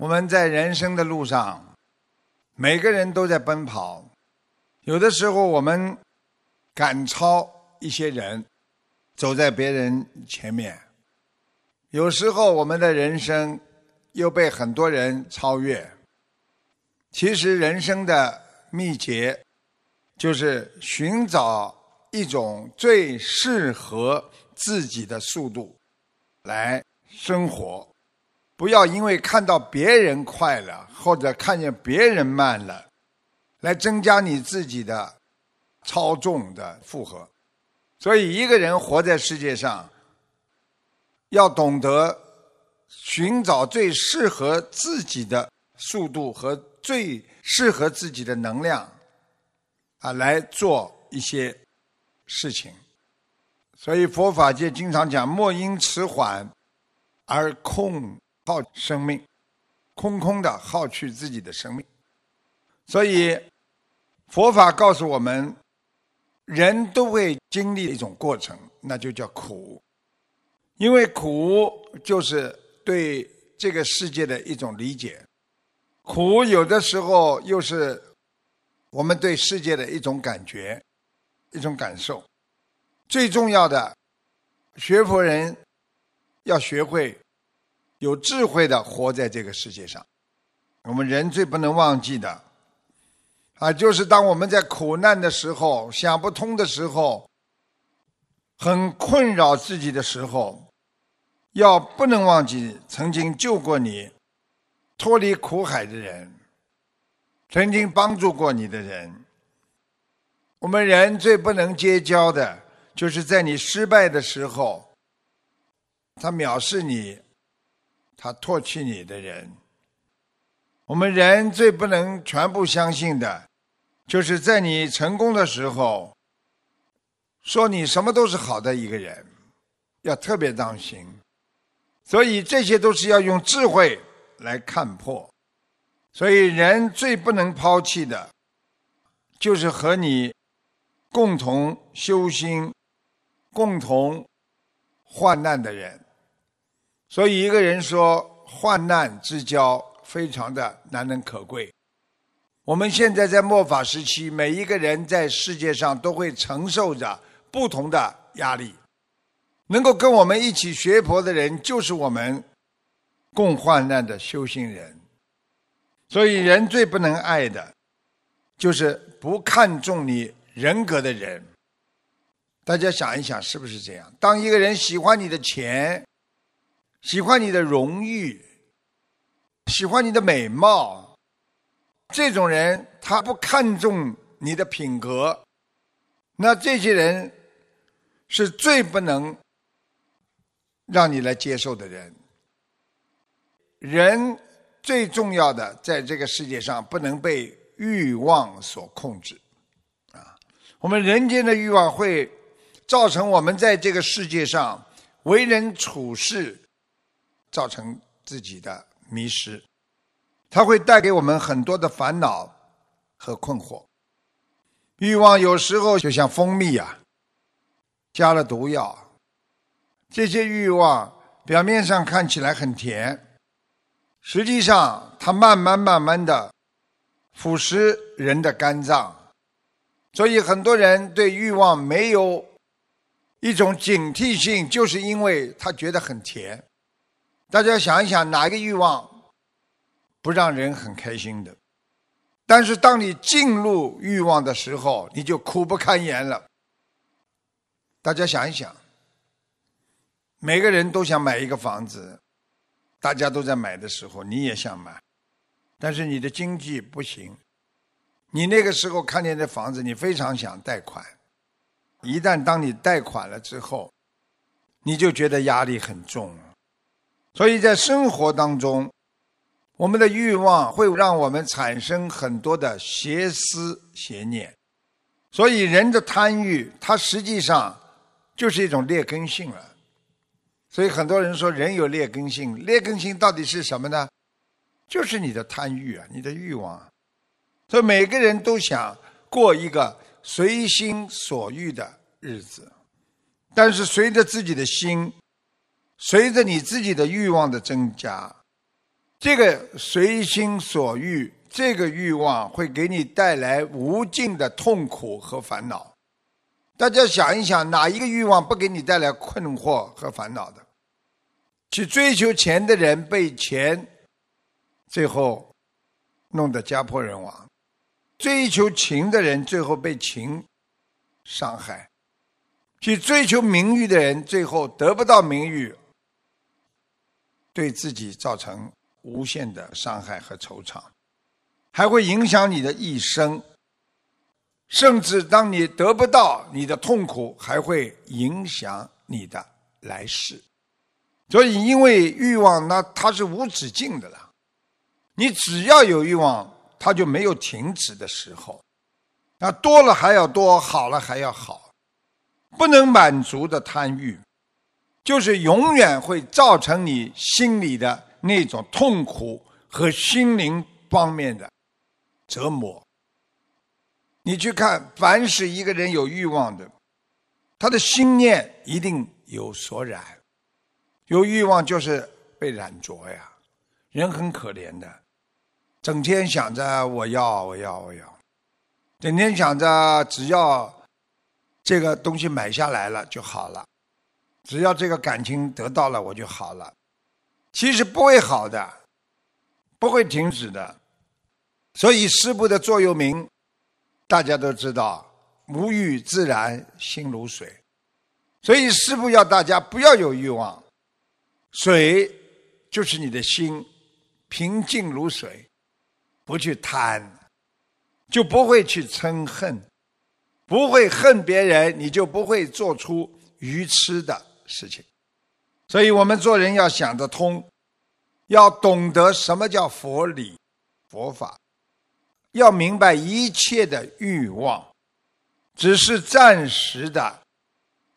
我们在人生的路上，每个人都在奔跑。有的时候我们赶超一些人，走在别人前面；有时候我们的人生又被很多人超越。其实人生的秘诀就是寻找一种最适合自己的速度来生活。不要因为看到别人快了，或者看见别人慢了，来增加你自己的超重的负荷。所以，一个人活在世界上，要懂得寻找最适合自己的速度和最适合自己的能量，啊，来做一些事情。所以，佛法界经常讲：莫因迟缓而空。耗生命，空空的耗去自己的生命，所以佛法告诉我们，人都会经历一种过程，那就叫苦。因为苦就是对这个世界的一种理解，苦有的时候又是我们对世界的一种感觉、一种感受。最重要的，学佛人要学会。有智慧的活在这个世界上，我们人最不能忘记的，啊，就是当我们在苦难的时候、想不通的时候、很困扰自己的时候，要不能忘记曾经救过你、脱离苦海的人，曾经帮助过你的人。我们人最不能结交的，就是在你失败的时候，他藐视你。他唾弃你的人，我们人最不能全部相信的，就是在你成功的时候，说你什么都是好的一个人，要特别当心。所以这些都是要用智慧来看破。所以人最不能抛弃的，就是和你共同修心、共同患难的人。所以，一个人说患难之交非常的难能可贵。我们现在在末法时期，每一个人在世界上都会承受着不同的压力。能够跟我们一起学佛的人，就是我们共患难的修行人。所以，人最不能爱的，就是不看重你人格的人。大家想一想，是不是这样？当一个人喜欢你的钱，喜欢你的荣誉，喜欢你的美貌，这种人他不看重你的品格，那这些人是最不能让你来接受的人。人最重要的，在这个世界上不能被欲望所控制，啊，我们人间的欲望会造成我们在这个世界上为人处事。造成自己的迷失，它会带给我们很多的烦恼和困惑。欲望有时候就像蜂蜜啊，加了毒药。这些欲望表面上看起来很甜，实际上它慢慢慢慢的腐蚀人的肝脏。所以很多人对欲望没有一种警惕性，就是因为他觉得很甜。大家想一想，哪一个欲望不让人很开心的？但是当你进入欲望的时候，你就苦不堪言了。大家想一想，每个人都想买一个房子，大家都在买的时候，你也想买，但是你的经济不行，你那个时候看见这房子，你非常想贷款。一旦当你贷款了之后，你就觉得压力很重。所以在生活当中，我们的欲望会让我们产生很多的邪思邪念。所以人的贪欲，它实际上就是一种劣根性了。所以很多人说人有劣根性，劣根性到底是什么呢？就是你的贪欲啊，你的欲望。所以每个人都想过一个随心所欲的日子，但是随着自己的心。随着你自己的欲望的增加，这个随心所欲，这个欲望会给你带来无尽的痛苦和烦恼。大家想一想，哪一个欲望不给你带来困惑和烦恼的？去追求钱的人被钱最后弄得家破人亡；追求情的人最后被情伤害；去追求名誉的人最后得不到名誉，对自己造成。无限的伤害和惆怅，还会影响你的一生。甚至当你得不到，你的痛苦还会影响你的来世。所以，因为欲望，那它是无止境的了。你只要有欲望，它就没有停止的时候。那多了还要多，好了还要好，不能满足的贪欲，就是永远会造成你心里的。那种痛苦和心灵方面的折磨，你去看，凡是一个人有欲望的，他的心念一定有所染。有欲望就是被染着呀，人很可怜的，整天想着我要我要我要，整天想着只要这个东西买下来了就好了，只要这个感情得到了我就好了。其实不会好的，不会停止的。所以师部的座右铭，大家都知道：无欲自然心如水。所以师部要大家不要有欲望，水就是你的心，平静如水，不去贪，就不会去嗔恨，不会恨别人，你就不会做出愚痴的事情。所以我们做人要想得通，要懂得什么叫佛理、佛法，要明白一切的欲望，只是暂时的，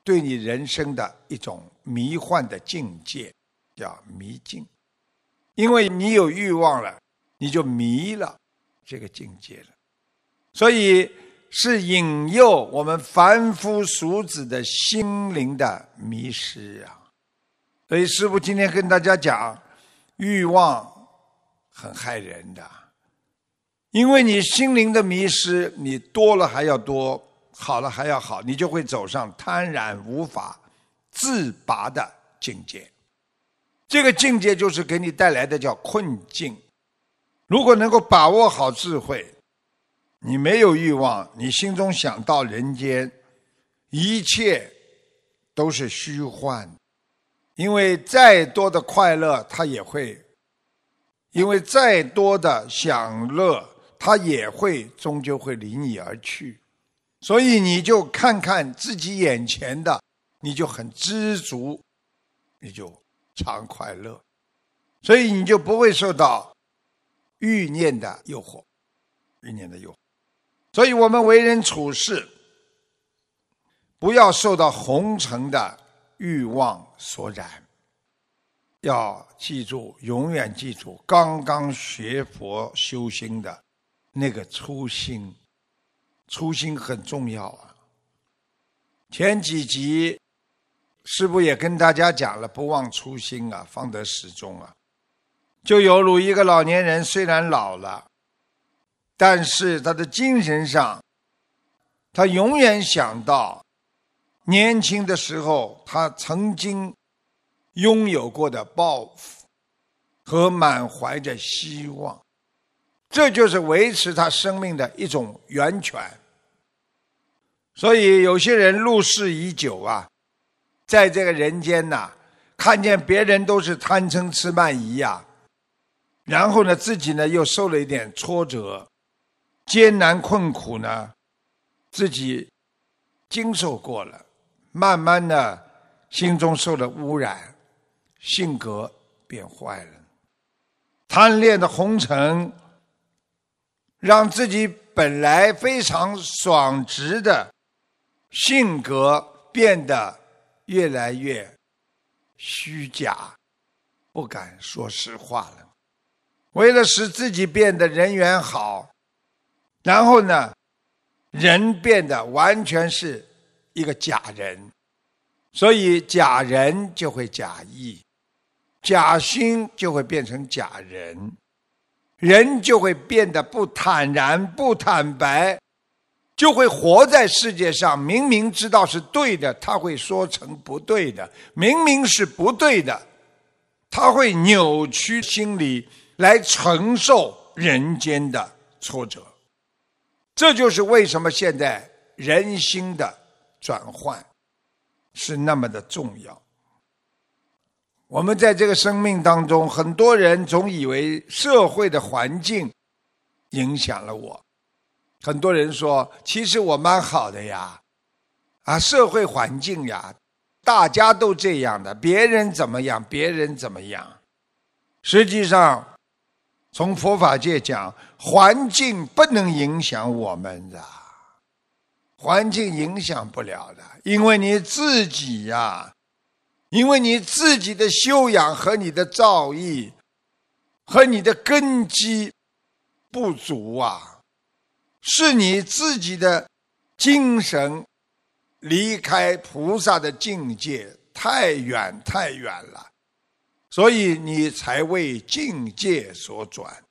对你人生的一种迷幻的境界，叫迷境。因为你有欲望了，你就迷了这个境界了。所以是引诱我们凡夫俗子的心灵的迷失啊。所以，师父今天跟大家讲，欲望很害人的，因为你心灵的迷失，你多了还要多，好了还要好，你就会走上贪婪无法自拔的境界。这个境界就是给你带来的叫困境。如果能够把握好智慧，你没有欲望，你心中想到人间，一切都是虚幻。因为再多的快乐，他也会；因为再多的享乐，他也会终究会离你而去。所以你就看看自己眼前的，你就很知足，你就常快乐。所以你就不会受到欲念的诱惑，欲念的诱惑。所以我们为人处事，不要受到红尘的。欲望所染，要记住，永远记住刚刚学佛修心的那个初心，初心很重要啊。前几集师父也跟大家讲了，不忘初心啊，方得始终啊。就犹如一个老年人，虽然老了，但是他的精神上，他永远想到。年轻的时候，他曾经拥有过的抱负和满怀着希望，这就是维持他生命的一种源泉。所以，有些人入世已久啊，在这个人间呐，看见别人都是贪嗔痴慢疑呀，然后呢，自己呢又受了一点挫折、艰难困苦呢，自己经受过了。慢慢的，心中受了污染，性格变坏了。贪恋的红尘，让自己本来非常爽直的性格变得越来越虚假，不敢说实话了。为了使自己变得人缘好，然后呢，人变得完全是。一个假人，所以假人就会假意，假心就会变成假人，人就会变得不坦然、不坦白，就会活在世界上。明明知道是对的，他会说成不对的；明明是不对的，他会扭曲心理来承受人间的挫折。这就是为什么现在人心的转换是那么的重要。我们在这个生命当中，很多人总以为社会的环境影响了我。很多人说，其实我蛮好的呀，啊，社会环境呀，大家都这样的，别人怎么样，别人怎么样。实际上，从佛法界讲，环境不能影响我们的，环境影响不了的，因为你自己呀。因为你自己的修养和你的造诣，和你的根基不足啊，是你自己的精神离开菩萨的境界太远太远了，所以你才为境界所转。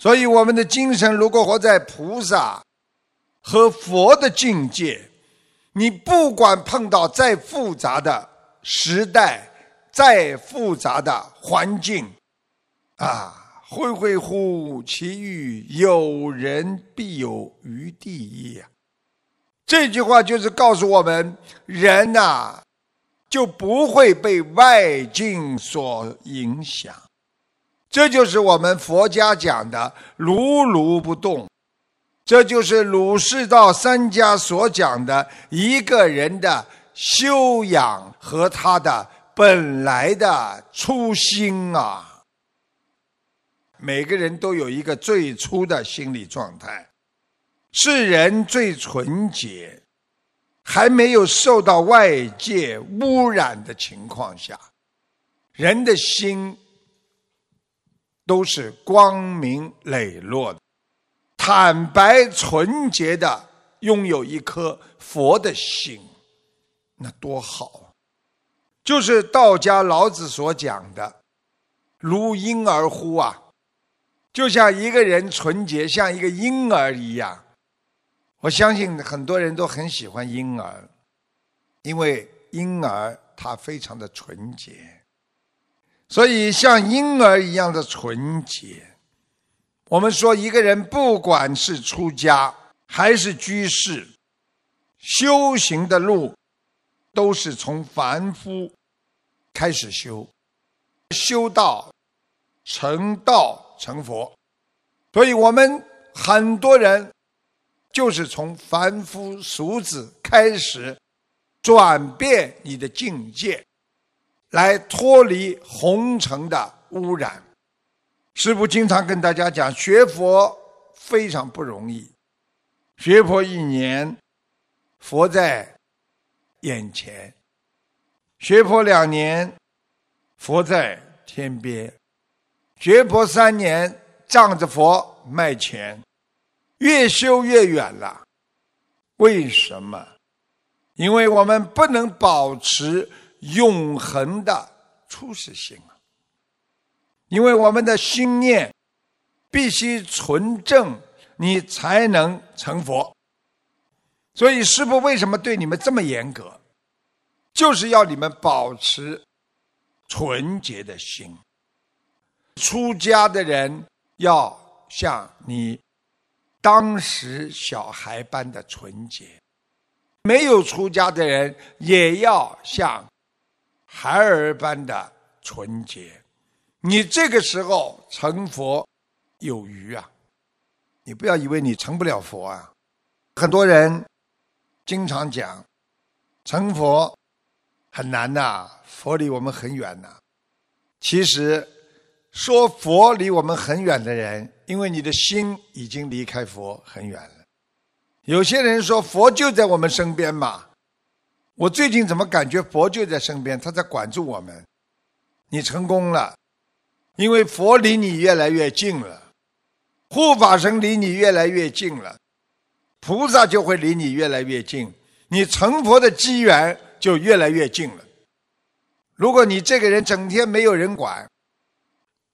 所以我们的精神如果活在菩萨和佛的境界，你不管碰到再复杂的。时代再复杂的环境，啊，恢恢乎其欲，有人必有余地也。这句话就是告诉我们，人呐，就不会被外境所影响。这就是我们佛家讲的“如如不动”，这就是儒释道三家所讲的一个人的。修养和他的本来的初心啊，每个人都有一个最初的心理状态，是人最纯洁，还没有受到外界污染的情况下，人的心都是光明磊落的，坦白纯洁的，拥有一颗佛的心。那多好啊，就是道家老子所讲的“如婴儿乎”啊，就像一个人纯洁，像一个婴儿一样。我相信很多人都很喜欢婴儿，因为婴儿他非常的纯洁，所以像婴儿一样的纯洁。我们说一个人不管是出家还是居士，修行的路。都是从凡夫开始修，修道成道成佛，所以我们很多人就是从凡夫俗子开始转变你的境界，来脱离红尘的污染。师父经常跟大家讲，学佛非常不容易，学佛一年，佛在。眼前，学佛两年，佛在天边；学佛三年，仗着佛卖钱，越修越远了。为什么？因为我们不能保持永恒的初始心啊！因为我们的心念必须纯正，你才能成佛。所以师父为什么对你们这么严格？就是要你们保持纯洁的心。出家的人要像你当时小孩般的纯洁，没有出家的人也要像孩儿般的纯洁。你这个时候成佛有余啊！你不要以为你成不了佛啊！很多人。经常讲成佛很难呐，佛离我们很远呐。其实说佛离我们很远的人，因为你的心已经离开佛很远了。有些人说佛就在我们身边嘛，我最近怎么感觉佛就在身边，他在管住我们？你成功了，因为佛离你越来越近了，护法神离你越来越近了。菩萨就会离你越来越近，你成佛的机缘就越来越近了。如果你这个人整天没有人管，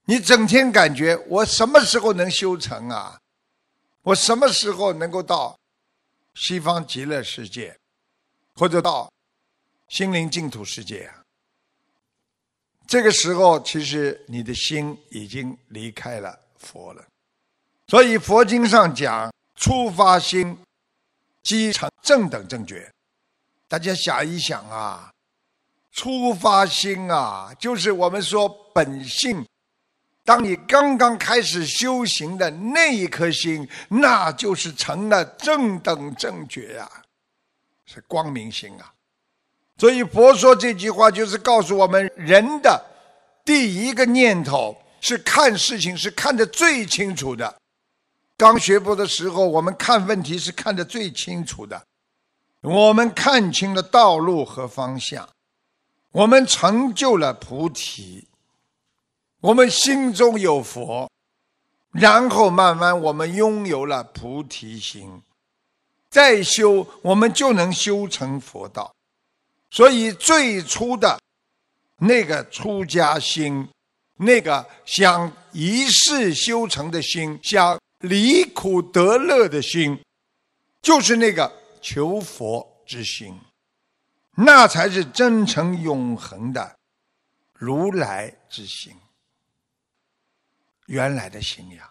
你整天感觉我什么时候能修成啊？我什么时候能够到西方极乐世界，或者到心灵净土世界啊？这个时候，其实你的心已经离开了佛了。所以佛经上讲，初发心，即成正等正觉。大家想一想啊。初发心啊，就是我们说本性。当你刚刚开始修行的那一颗心，那就是成了正等正觉啊，是光明心啊。所以佛说这句话，就是告诉我们，人的第一个念头是看事情是看得最清楚的。刚学佛的时候，我们看问题是看得最清楚的，我们看清了道路和方向。我们成就了菩提，我们心中有佛，然后慢慢我们拥有了菩提心，再修我们就能修成佛道。所以最初的那个出家心，那个想一世修成的心，想离苦得乐的心，就是那个求佛之心。那才是真诚永恒的如来之心，原来的信仰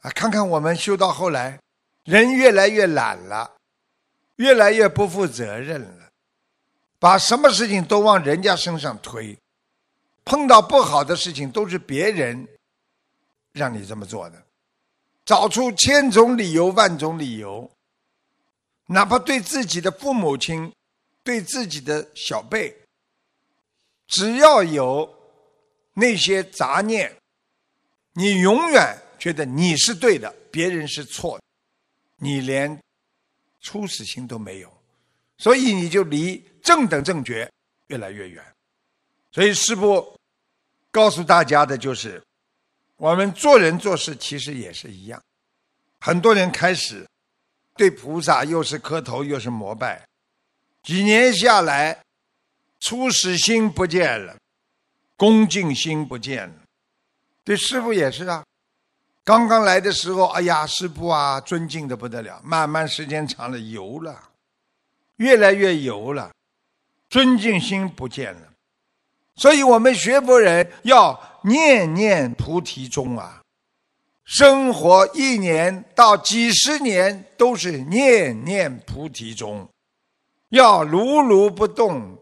啊！看看我们修到后来，人越来越懒了，越来越不负责任了，把什么事情都往人家身上推，碰到不好的事情都是别人让你这么做的，找出千种理由万种理由，哪怕对自己的父母亲。对自己的小辈，只要有那些杂念，你永远觉得你是对的，别人是错的，你连初始心都没有，所以你就离正等正觉越来越远。所以师父告诉大家的就是，我们做人做事其实也是一样，很多人开始对菩萨又是磕头又是膜拜。几年下来，初始心不见了，恭敬心不见了。对师傅也是啊，刚刚来的时候，哎呀，师傅啊，尊敬的不得了。慢慢时间长了，油了，越来越油了，尊敬心不见了。所以我们学佛人要念念菩提中啊，生活一年到几十年都是念念菩提中。要如如不动，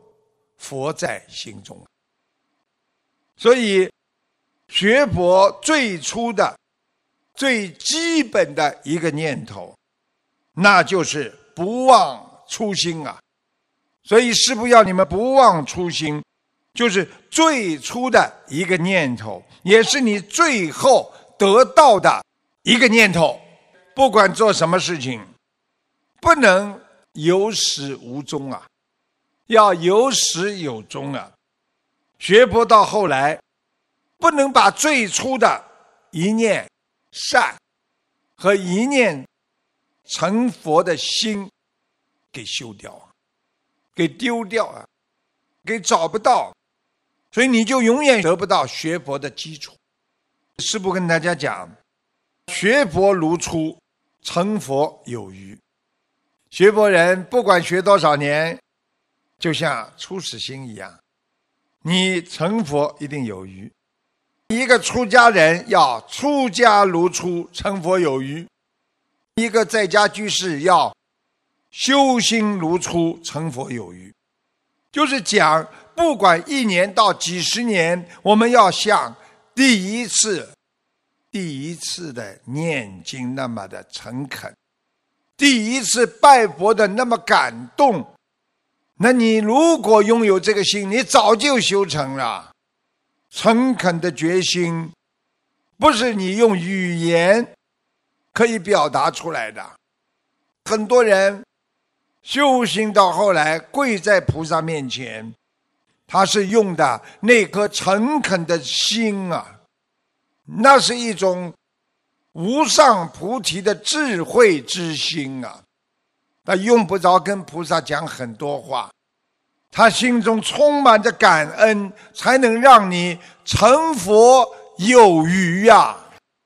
佛在心中。所以学佛最初的、最基本的一个念头，那就是不忘初心啊。所以师父要你们不忘初心，就是最初的一个念头，也是你最后得到的一个念头。不管做什么事情，不能。有始无终啊，要有始有终啊！学佛到后来，不能把最初的一念善和一念成佛的心给修掉啊，给丢掉啊，给找不到，所以你就永远得不到学佛的基础。师父跟大家讲，学佛如初，成佛有余。学佛人不管学多少年，就像初始心一样，你成佛一定有余。一个出家人要出家如初，成佛有余；一个在家居士要修心如初，成佛有余。就是讲，不管一年到几十年，我们要像第一次、第一次的念经那么的诚恳。第一次拜佛的那么感动，那你如果拥有这个心，你早就修成了。诚恳的决心，不是你用语言可以表达出来的。很多人修行到后来跪在菩萨面前，他是用的那颗诚恳的心啊，那是一种。无上菩提的智慧之心啊，他用不着跟菩萨讲很多话，他心中充满着感恩，才能让你成佛有余呀。